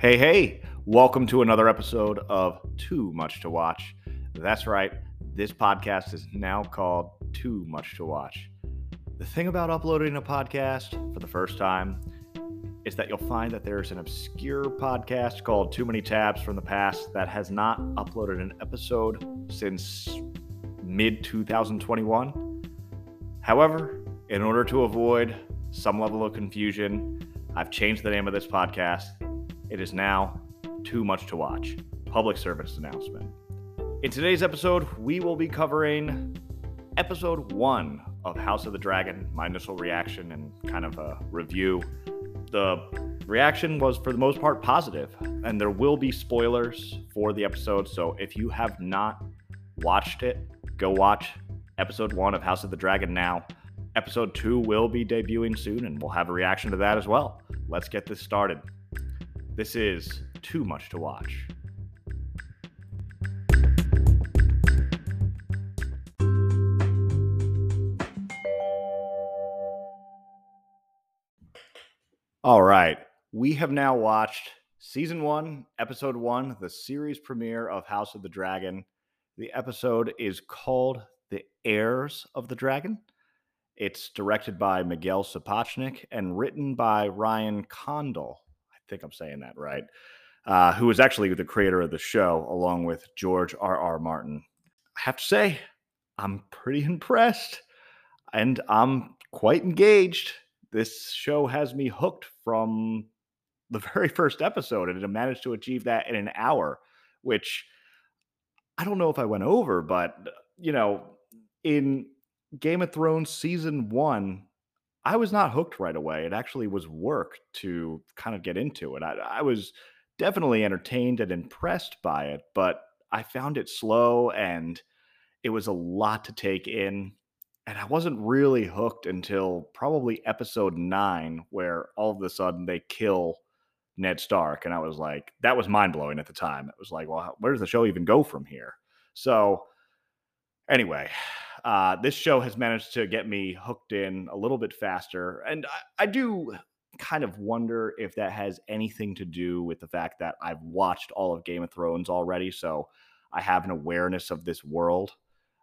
Hey, hey, welcome to another episode of Too Much to Watch. That's right, this podcast is now called Too Much to Watch. The thing about uploading a podcast for the first time is that you'll find that there's an obscure podcast called Too Many Tabs from the past that has not uploaded an episode since mid 2021. However, in order to avoid some level of confusion, I've changed the name of this podcast. It is now Too Much to Watch. Public service announcement. In today's episode, we will be covering episode one of House of the Dragon, my initial reaction and kind of a review. The reaction was, for the most part, positive, and there will be spoilers for the episode. So if you have not watched it, go watch episode one of House of the Dragon now. Episode two will be debuting soon, and we'll have a reaction to that as well. Let's get this started. This is Too Much to Watch. All right. We have now watched season one, episode one, the series premiere of House of the Dragon. The episode is called The Heirs of the Dragon. It's directed by Miguel Sapochnik and written by Ryan Condal. Think I'm saying that right. Uh, who is actually the creator of the show, along with George R. R. Martin. I have to say, I'm pretty impressed and I'm quite engaged this show has me hooked from the very first episode, and it managed to achieve that in an hour, which I don't know if I went over, but you know, in Game of Thrones season one, I was not hooked right away. It actually was work to kind of get into it. I, I was definitely entertained and impressed by it, but I found it slow and it was a lot to take in and I wasn't really hooked until probably episode nine, where all of a sudden they kill Ned Stark, and I was like, that was mind blowing at the time. It was like, well, where does the show even go from here? So, anyway, uh, this show has managed to get me hooked in a little bit faster, and I, I do kind of wonder if that has anything to do with the fact that I've watched all of Game of Thrones already, so I have an awareness of this world.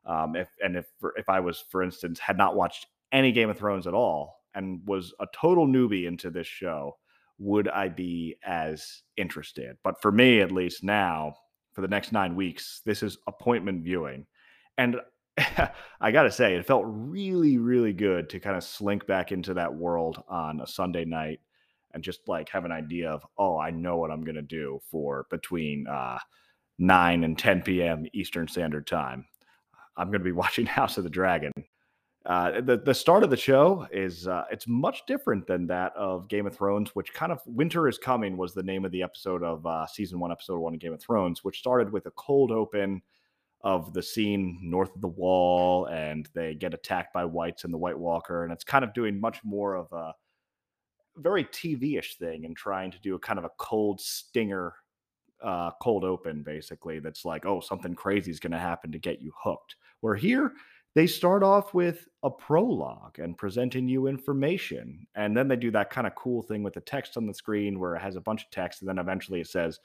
Um, if and if if I was, for instance, had not watched any Game of Thrones at all and was a total newbie into this show, would I be as interested? But for me, at least now, for the next nine weeks, this is appointment viewing, and I gotta say, it felt really, really good to kind of slink back into that world on a Sunday night and just like have an idea of, oh, I know what I'm gonna do for between uh, 9 and 10 p.m. Eastern Standard Time. I'm going to be watching House of the Dragon. Uh, the the start of the show is uh, it's much different than that of Game of Thrones, which kind of Winter is Coming was the name of the episode of uh, season one, episode one of Game of Thrones, which started with a cold open of the scene north of the wall, and they get attacked by whites and the White Walker, and it's kind of doing much more of a very TV-ish thing and trying to do a kind of a cold stinger uh, cold open, basically, that's like, oh, something crazy is going to happen to get you hooked. Where here, they start off with a prologue and presenting you information. And then they do that kind of cool thing with the text on the screen where it has a bunch of text. And then eventually it says,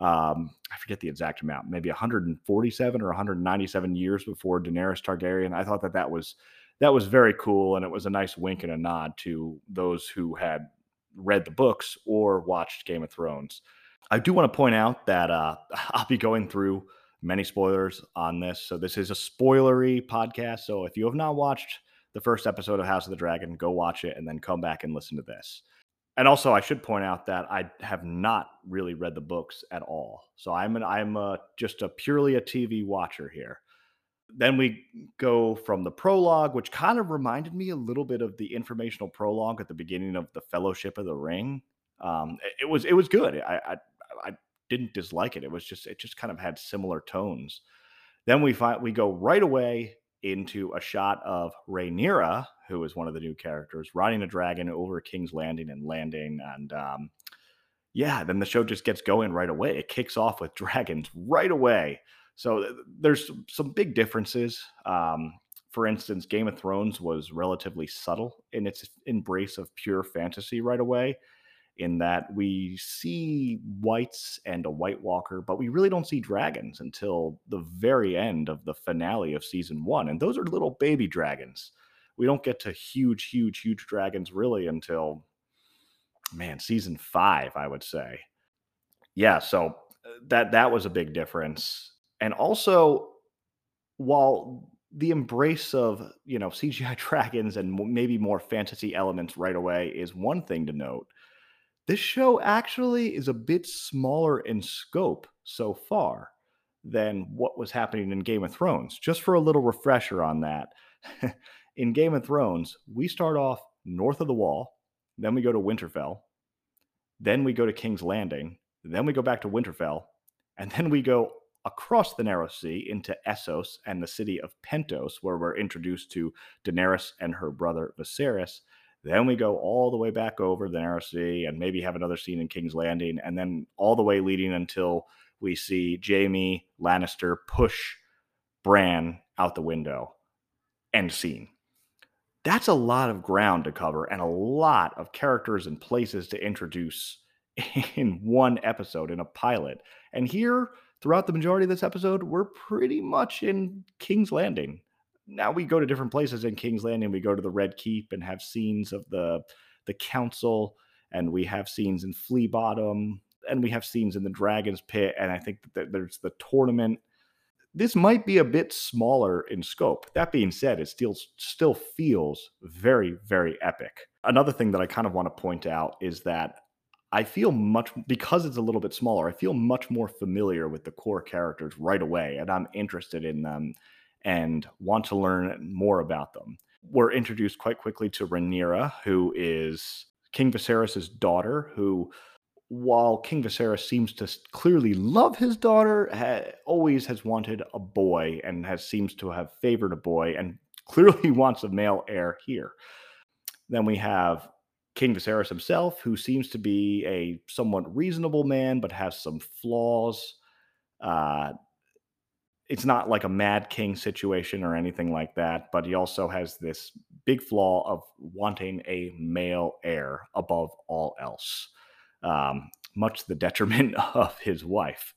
um, I forget the exact amount, maybe 147 or 197 years before Daenerys Targaryen. I thought that that was that was very cool, and it was a nice wink and a nod to those who had read the books or watched Game of Thrones. I do want to point out that uh, I'll be going through many spoilers on this. So this is a spoilery podcast. So if you have not watched the first episode of House of the Dragon, go watch it and then come back and listen to this. And also, I should point out that I have not really read the books at all. So I'm an I'm a, just a purely a TV watcher here. Then we go from the prologue, which kind of reminded me a little bit of the informational prologue at the beginning of the Fellowship of the Ring. Um, it, was it was good. I, I I didn't dislike it. It was just it just kind of had similar tones. Then we find we go right away into a shot of Rhaenyra, who is one of the new characters, riding a dragon over King's Landing and landing, and um, yeah, then the show just gets going right away. It kicks off with dragons right away. So there's some big differences. Um, for instance, Game of Thrones was relatively subtle in its embrace of pure fantasy right away in that we see whites and a White Walker, but we really don't see dragons until the very end of the finale of season one. And those are little baby dragons. We don't get to huge, huge, huge dragons really until, man, season five, I would say. Yeah, so uh, that that was a big difference. And also, while the embrace of you know CGI dragons and maybe more fantasy elements right away is one thing to note. This show actually is a bit smaller in scope so far than what was happening in Game of Thrones. Just for a little refresher on that, in Game of Thrones, we start off north of the wall, then we go to Winterfell, then we go to King's Landing, then we go back to Winterfell, and then we go across the Narrow Sea into Essos and the city of Pentos, where we're introduced to Daenerys and her brother Viserys. Then we go all the way back over the Narrow Sea and maybe have another scene in King's Landing, and then all the way leading until we see Jaime Lannister push Bran out the window. End scene. That's a lot of ground to cover and a lot of characters and places to introduce in one episode in a pilot. And here, throughout the majority of this episode, we're pretty much in King's Landing. Now we go to different places in King's Landing. We go to the Red Keep and have scenes of the the council, and we have scenes in Flea Bottom, and we have scenes in the Dragon's Pit, and I think that there's the tournament. This might be a bit smaller in scope. That being said, it still still feels very very epic. Another thing that I kind of want to point out is that I feel much because it's a little bit smaller. I feel much more familiar with the core characters right away, and I'm interested in them and want to learn more about them. We're introduced quite quickly to Rhaenyra, who is King Viserys' daughter, who, while King Viserys seems to clearly love his daughter, ha- always has wanted a boy and has seems to have favored a boy, and clearly wants a male heir here. Then we have King Viserys himself, who seems to be a somewhat reasonable man, but has some flaws. Uh, it's not like a Mad King situation or anything like that, but he also has this big flaw of wanting a male heir above all else, um, much to the detriment of his wife.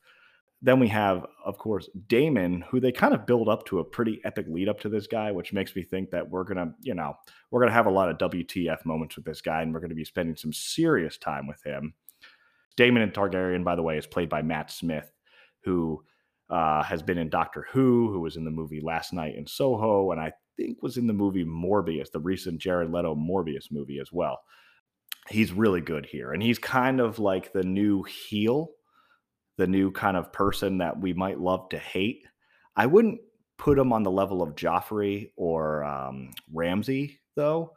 Then we have, of course, Daemon, who they kind of build up to a pretty epic lead up to this guy, which makes me think that we're gonna, you know, we're gonna have a lot of WTF moments with this guy, and we're gonna be spending some serious time with him. Daemon and Targaryen, by the way, is played by Matt Smith, who uh, has been in Doctor Who, who was in the movie Last Night in Soho, and I think was in the movie Morbius, the recent Jared Leto Morbius movie as well. He's really good here, and he's kind of like the new heel the new kind of person that we might love to hate. I wouldn't put him on the level of Joffrey or um, Ramsay, though,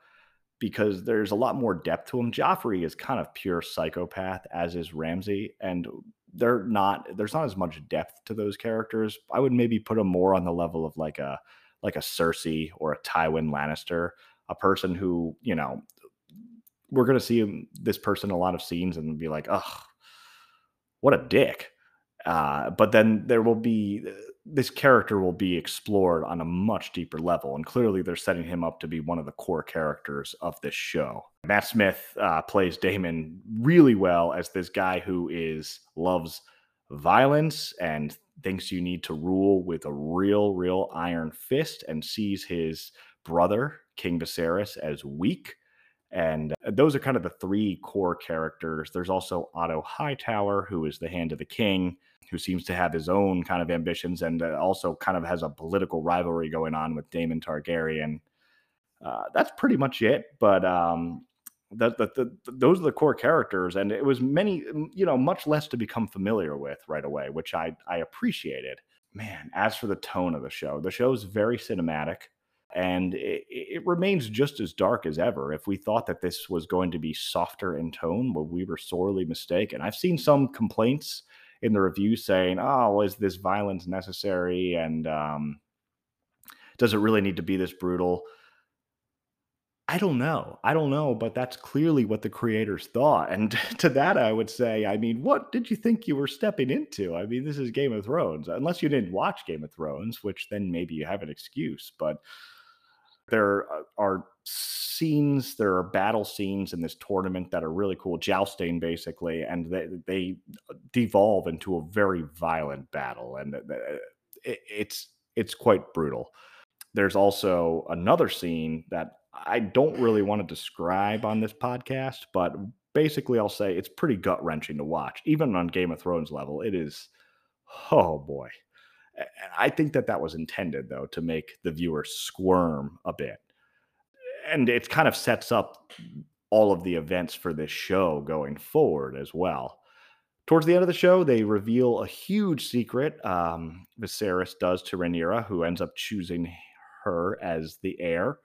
because there's a lot more depth to him. Joffrey is kind of pure psychopath, as is Ramsay, and they're not. There's not as much depth to those characters. I would maybe put them more on the level of like a like a Cersei or a Tywin Lannister, a person who you know we're going to see this person a lot of scenes and be like, oh, what a dick. Uh, but then there will be this character will be explored on a much deeper level, and clearly they're setting him up to be one of the core characters of this show. Matt Smith uh, plays Daemon really well as this guy who is loves violence and thinks you need to rule with a real, real iron fist, and sees his brother King Viserys as weak and uh, those are kind of the three core characters. There's also Otto Hightower, who is the hand of the king, who seems to have his own kind of ambitions and uh, also kind of has a political rivalry going on with Daemon Targaryen. Uh, that's pretty much it. But um, the, the, the, those are the core characters, and it was many, you know, much less to become familiar with right away, which I I appreciated. Man, as for the tone of the show, the show is very cinematic and it, it, remains just as dark as ever. If we thought that this was going to be softer in tone, well, we were sorely mistaken. I've seen some complaints in the review saying, "Oh, is this violence necessary?" and um, does it really need to be this brutal? I don't know. I don't know, but that's clearly what the creators thought. And to that, I would say, I mean, what did you think you were stepping into? I mean, this is Game of Thrones. Unless you didn't watch Game of Thrones, which then maybe you have an excuse. But there uh, are scenes, there are battle scenes in this tournament that are really cool, jousting basically, and they, they devolve into a very violent battle, and it's it's quite brutal. There's also another scene that I don't really want to describe on this podcast, but basically I'll say it's pretty gut wrenching to watch, even on Game of Thrones level. It is, oh boy. I think that that was intended though to make the viewer squirm a bit, and it kind of sets up all of the events for this show going forward as well. Towards the end of the show, they reveal a huge secret. Um, Viserys does to Rhaenyra, who ends up choosing her as the heir.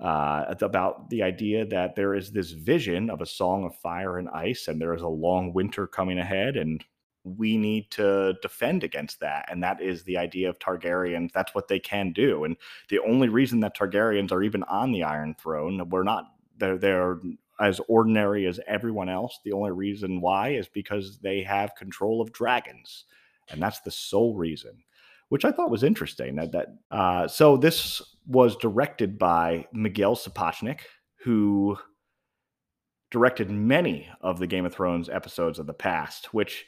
Uh, about the idea that there is this vision of a song of fire and ice, and there is a long winter coming ahead, and we need to defend against that. And that is the idea of Targaryens. That's what they can do. And the only reason that Targaryens are even on the Iron Throne, we're not, they're, they're as ordinary as everyone else. The only reason why is because they have control of dragons. And that's the sole reason, which I thought was interesting. That, that uh, so this was directed by Miguel Sapochnik, who directed many of the Game of Thrones episodes of the past, which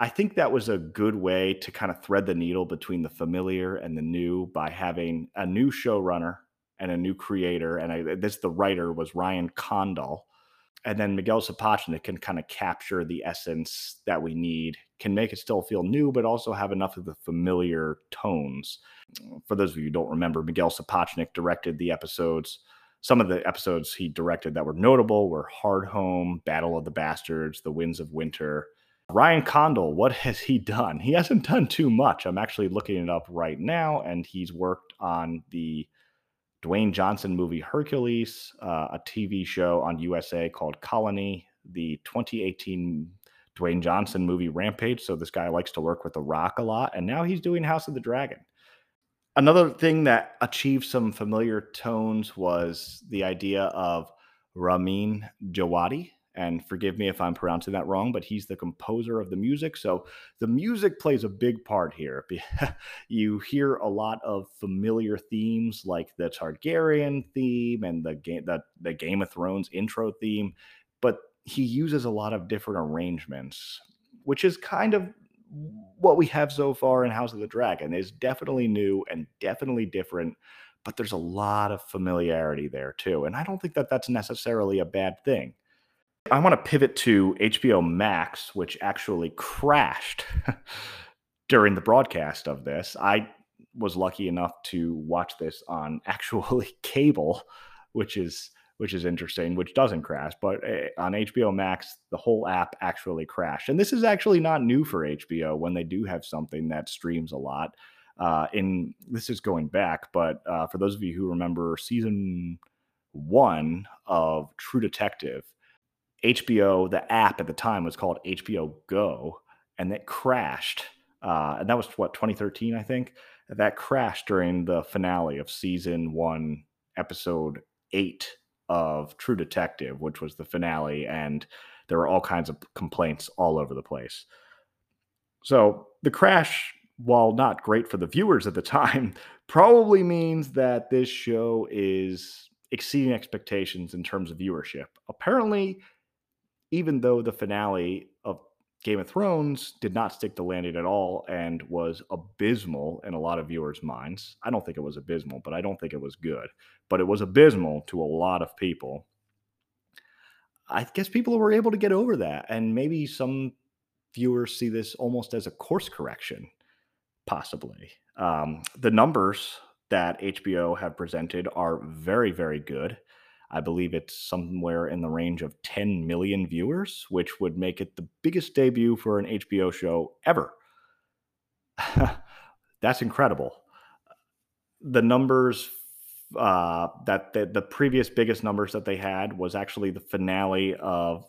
I think that was a good way to kind of thread the needle between the familiar and the new by having a new showrunner and a new creator. And I, this, the writer was Ryan Condal. And then Miguel Sapochnik can kind of capture the essence that we need, can make it still feel new, but also have enough of the familiar tones. For those of you who don't remember, Miguel Sapochnik directed the episodes. Some of the episodes he directed that were notable were Hard Home, Battle of the Bastards, The Winds of Winter, Ryan Condal, what has he done? He hasn't done too much. I'm actually looking it up right now, and he's worked on the Dwayne Johnson movie Hercules, uh, a TV show on USA called Colony, the 2018 Dwayne Johnson movie Rampage. So this guy likes to work with The Rock a lot, and now he's doing House of the Dragon. Another thing that achieved some familiar tones was the idea of Ramin Djawadi, and forgive me if I'm pronouncing that wrong, but he's the composer of the music. So the music plays a big part here. you hear a lot of familiar themes like the Targaryen theme and the game the, the Game of Thrones intro theme, but he uses a lot of different arrangements, which is kind of what we have so far in House of the Dragon is definitely new and definitely different, but there's a lot of familiarity there too. And I don't think that that's necessarily a bad thing I want to pivot to HBO Max, which actually crashed during the broadcast of this. I was lucky enough to watch this on actually cable, which is which is interesting, which doesn't crash. But eh, on HBO Max, the whole app actually crashed, and this is actually not new for HBO when they do have something that streams a lot. Uh, in this is going back, but uh, for those of you who remember season one of True Detective, HBO, the app at the time was called HBO Go, and it crashed. Uh, and that was what 2013, I think. That crashed during the finale of season one, episode eight of True Detective, which was the finale, and there were all kinds of complaints all over the place. So the crash, while not great for the viewers at the time, probably means that this show is exceeding expectations in terms of viewership. Apparently, even though the finale of Game of Thrones did not stick the landing at all and was abysmal in a lot of viewers' minds. I don't think it was abysmal, but I don't think it was good. But it was abysmal to a lot of people. I guess people were able to get over that. And maybe some viewers see this almost as a course correction, possibly. Um, the numbers that HBO have presented are very, very good. I believe it's somewhere in the range of 10 million viewers, which would make it the biggest debut for an HBO show ever. That's incredible. The numbers uh, that the, the previous biggest numbers that they had was actually the finale of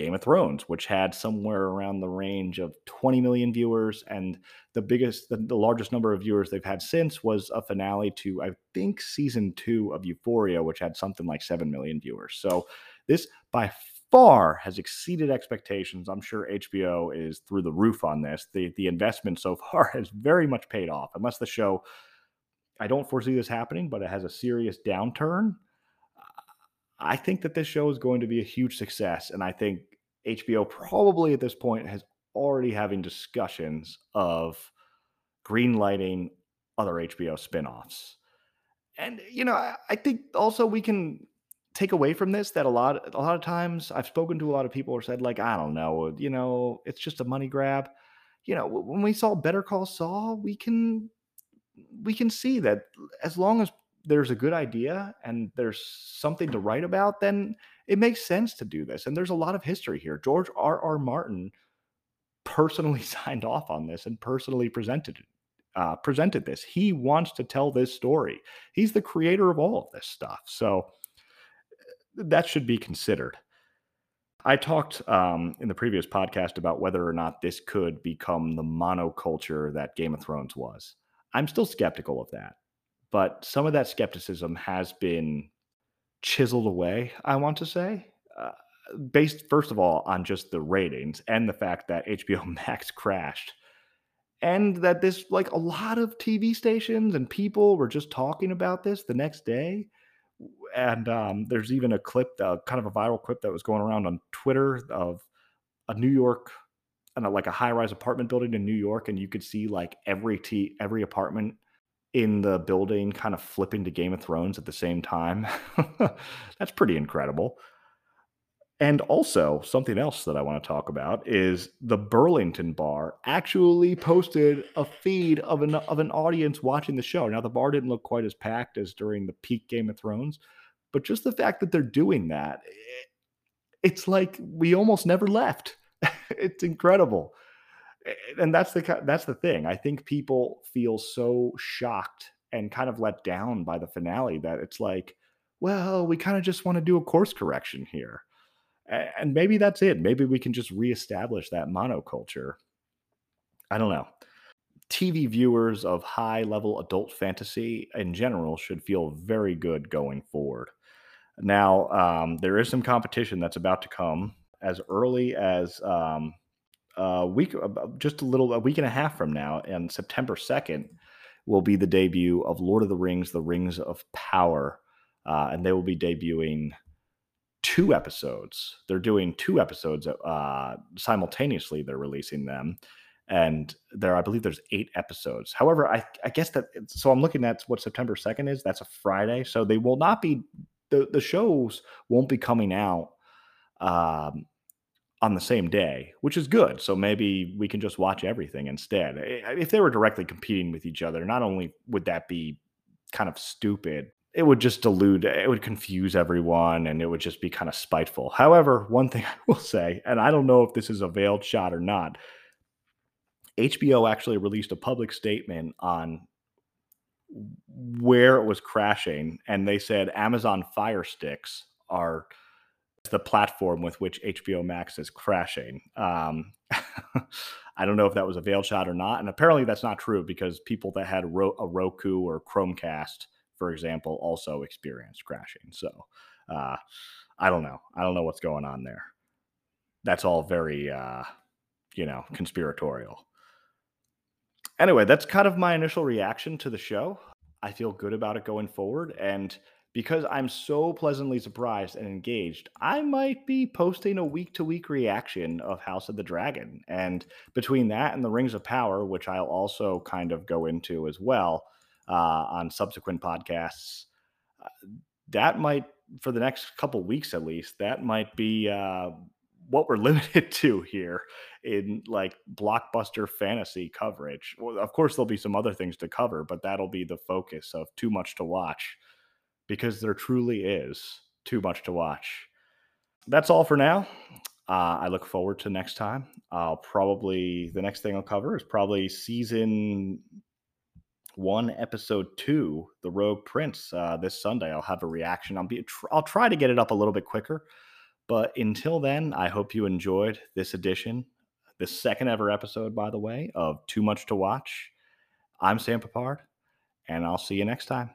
Game of Thrones, which had somewhere around the range of 20 million viewers. And the biggest, the, the, largest number of viewers they've had since was a finale to, I think, season two of Euphoria, which had something like 7 million viewers. So this by far has exceeded expectations. I'm sure HBO is through the roof on this. The, the investment so far has very much paid off, unless the show, I don't foresee this happening, but it has a serious downturn. I think that this show is going to be a huge success. And I think HBO probably at this point has already having discussions of greenlighting other HBO spinoffs. And you know, I, I think also we can take away from this that a lot a lot of times I've spoken to a lot of people who said like I don't know, you know, it's just a money grab. You know, when we saw Better Call Saul, we can we can see that as long as there's a good idea and there's something to write about, then it makes sense to do this. And there's a lot of history here. George R. R. Martin personally signed off on this and personally presented it. Uh, presented this. He wants to tell this story. He's the creator of all of this stuff. So that should be considered. I talked um, in the previous podcast about whether or not this could become the monoculture that Game of Thrones was. I'm still skeptical of that, but some of that skepticism has been chiseled away, I want to say, uh, based, first of all, on just the ratings and the fact that HBO Max crashed. And that this, like a lot of TV stations and people were just talking about this the next day and um, there's even a clip, uh, kind of a viral clip that was going around on Twitter of a New York, and like a high-rise apartment building in New York, and you could see like every t every apartment in the building kind of flipping to Game of Thrones at the same time. That's pretty incredible. And also, something else that I want to talk about is the Burlington bar actually posted a feed of an of an audience watching the show. Now the bar didn't look quite as packed as during the peak Game of Thrones, but just the fact that they're doing that, eh, it's like we almost never left. it's incredible. And that's the that's the thing. I think people feel so shocked and kind of let down by the finale that it's like, well, we kind of just want to do a course correction here and maybe that's it. Maybe we can just reestablish that monoculture. I don't know. TV viewers of high level adult fantasy in general should feel very good going forward. Now, um, there is some competition that's about to come as early as um, a week, just a little, a week and a half from now, and September 2nd will be the debut of Lord of the Rings, The Rings of Power. Uh, and they will be debuting two episodes. They're doing two episodes uh, simultaneously. They're releasing them, and there, I believe, there's eight episodes. However, I, I guess that so I'm looking at what September second is. That's a Friday, so they will not be the the shows won't be coming out um, on the same day, which is good. So maybe we can just watch everything instead. If they were directly competing with each other, not only would that be kind of stupid it would just delude, it would confuse everyone and it would just be kind of spiteful. However, one thing I will say, and I don't know if this is a veiled shot or not, HBO actually released a public statement on where it was crashing, and they said Amazon Fire Sticks are the platform with which HBO Max is crashing. Um, I don't know if that was a veiled shot or not, and apparently that's not true because people that had a Roku or Chromecast for example, also experienced crashing. So uh, I don't know. I don't know what's going on there. That's all very, uh, you know, conspiratorial. Anyway, that's kind of my initial reaction to the show. I feel good about it going forward. And because I'm so pleasantly surprised and engaged, I might be posting a week to week reaction of House of the Dragon. And between that and the Rings of Power, which I'll also kind of go into as well, uh, on subsequent podcasts. Uh, that might, for the next couple weeks at least, that might be uh, what we're limited to here in like blockbuster fantasy coverage. Well, of course, there'll be some other things to cover, but that'll be the focus of too much to watch because there truly is too much to watch. That's all for now. Uh, I look forward to next time. I'll probably, the next thing I'll cover is probably season one episode two the rogue prince uh, this sunday i'll have a reaction i'll be i'll try to get it up a little bit quicker but until then i hope you enjoyed this edition this second ever episode by the way of too much to watch i'm sam papard and i'll see you next time